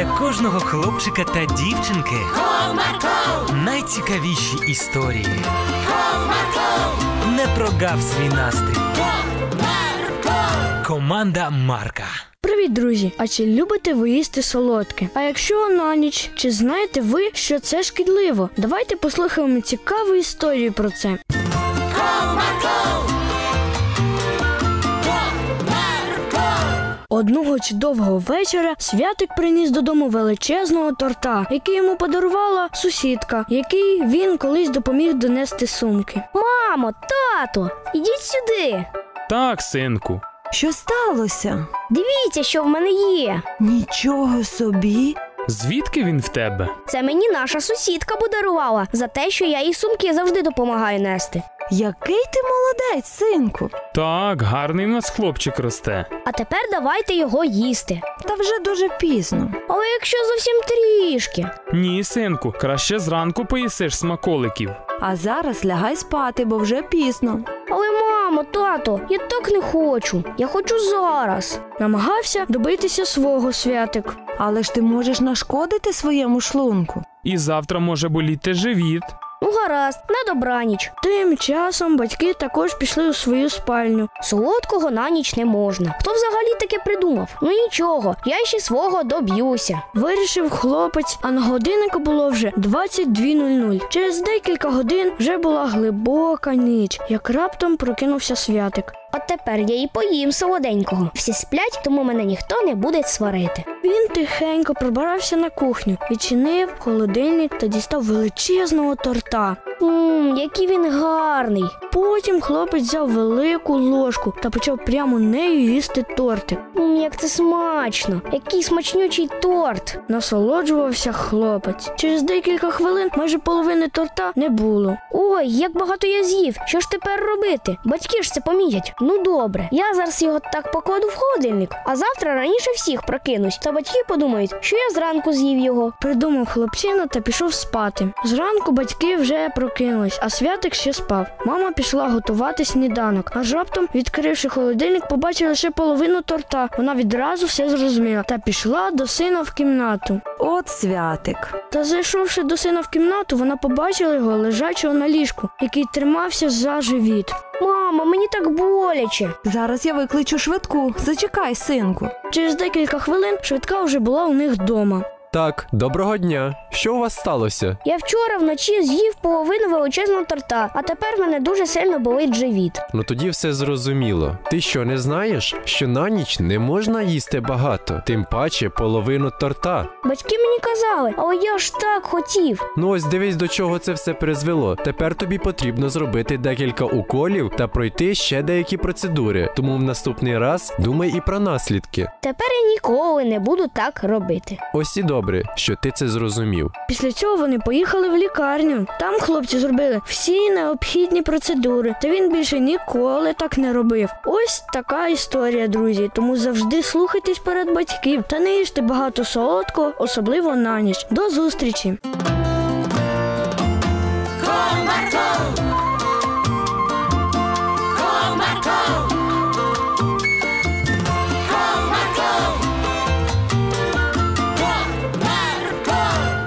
для кожного хлопчика та дівчинки Comarco, найцікавіші історії. Comarco, Не прогав свій настрій. Comarco. Команда Марка. Привіт, друзі! А чи любите ви їсти солодке? А якщо на ніч, чи знаєте ви, що це шкідливо? Давайте послухаємо цікаву історію про це. Одного чудового вечора святик приніс додому величезного торта, який йому подарувала сусідка, який він колись допоміг донести сумки. Мамо, тато, ідіть сюди. Так, синку. Що сталося? Дивіться, що в мене є. Нічого собі. Звідки він в тебе? Це мені наша сусідка подарувала за те, що я їй сумки завжди допомагаю нести. Який ти молодець, синку. Так, гарний в нас хлопчик росте. А тепер давайте його їсти. Та вже дуже пізно. Але якщо зовсім трішки. Ні, синку, краще зранку поїсиш смаколиків. А зараз лягай спати, бо вже пізно. Але мамо, тато, я так не хочу. Я хочу зараз. Намагався добитися свого святик. Але ж ти можеш нашкодити своєму шлунку. І завтра може боліти живіт. Ну гаразд, на добраніч. Тим часом батьки також пішли у свою спальню. Солодкого на ніч не можна. Хто взагалі таке придумав? Ну нічого, я ще свого доб'юся. Вирішив хлопець, а на годиннику було вже 22.00. Через декілька годин вже була глибока ніч, як раптом прокинувся святик. От тепер я і поїм солоденького. Всі сплять, тому мене ніхто не буде сварити. Він тихенько пробирався на кухню, відчинив холодильник та дістав величезного торта. Ммм, який він гарний. Потім хлопець взяв велику ложку та почав прямо нею їсти тортик. Ммм, як це смачно. Який смачнючий торт. Насолоджувався хлопець. Через декілька хвилин майже половини торта не було. Ой, як багато я з'їв. Що ж тепер робити? Батьки ж це помітять. Ну добре, я зараз його так покладу в холодильник, а завтра раніше всіх прокинусь. Та батьки подумають, що я зранку з'їв його. Придумав хлопчина та пішов спати. Зранку батьки вже прокинулись, а святик ще спав. Мама пішла готувати сніданок, аж раптом, відкривши холодильник, побачила лише половину торта. Вона відразу все зрозуміла та пішла до сина в кімнату. От святик. Та зайшовши до сина в кімнату, вона побачила його лежачого на ліжку, який тримався за живіт. Мамо, мені так боляче. Зараз я викличу швидку. Зачекай, синку. Через декілька хвилин швидка вже була у них вдома. Так, доброго дня. Що у вас сталося? Я вчора вночі з'їв половину величезного торта, а тепер мене дуже сильно болить живіт. Ну тоді все зрозуміло. Ти що не знаєш, що на ніч не можна їсти багато, тим паче половину торта. Батьки мені казали, але я ж так хотів. Ну ось дивись, до чого це все призвело. Тепер тобі потрібно зробити декілька уколів та пройти ще деякі процедури. Тому в наступний раз думай і про наслідки. Тепер я ніколи не буду так робити. Ось і добре, що ти це зрозумів. Після цього вони поїхали в лікарню. Там хлопці зробили всі необхідні процедури, та він більше ніколи так не робив. Ось така історія, друзі. Тому завжди слухайтесь перед батьків та не їжте багато солодкого, особливо на ніч. До зустрічі!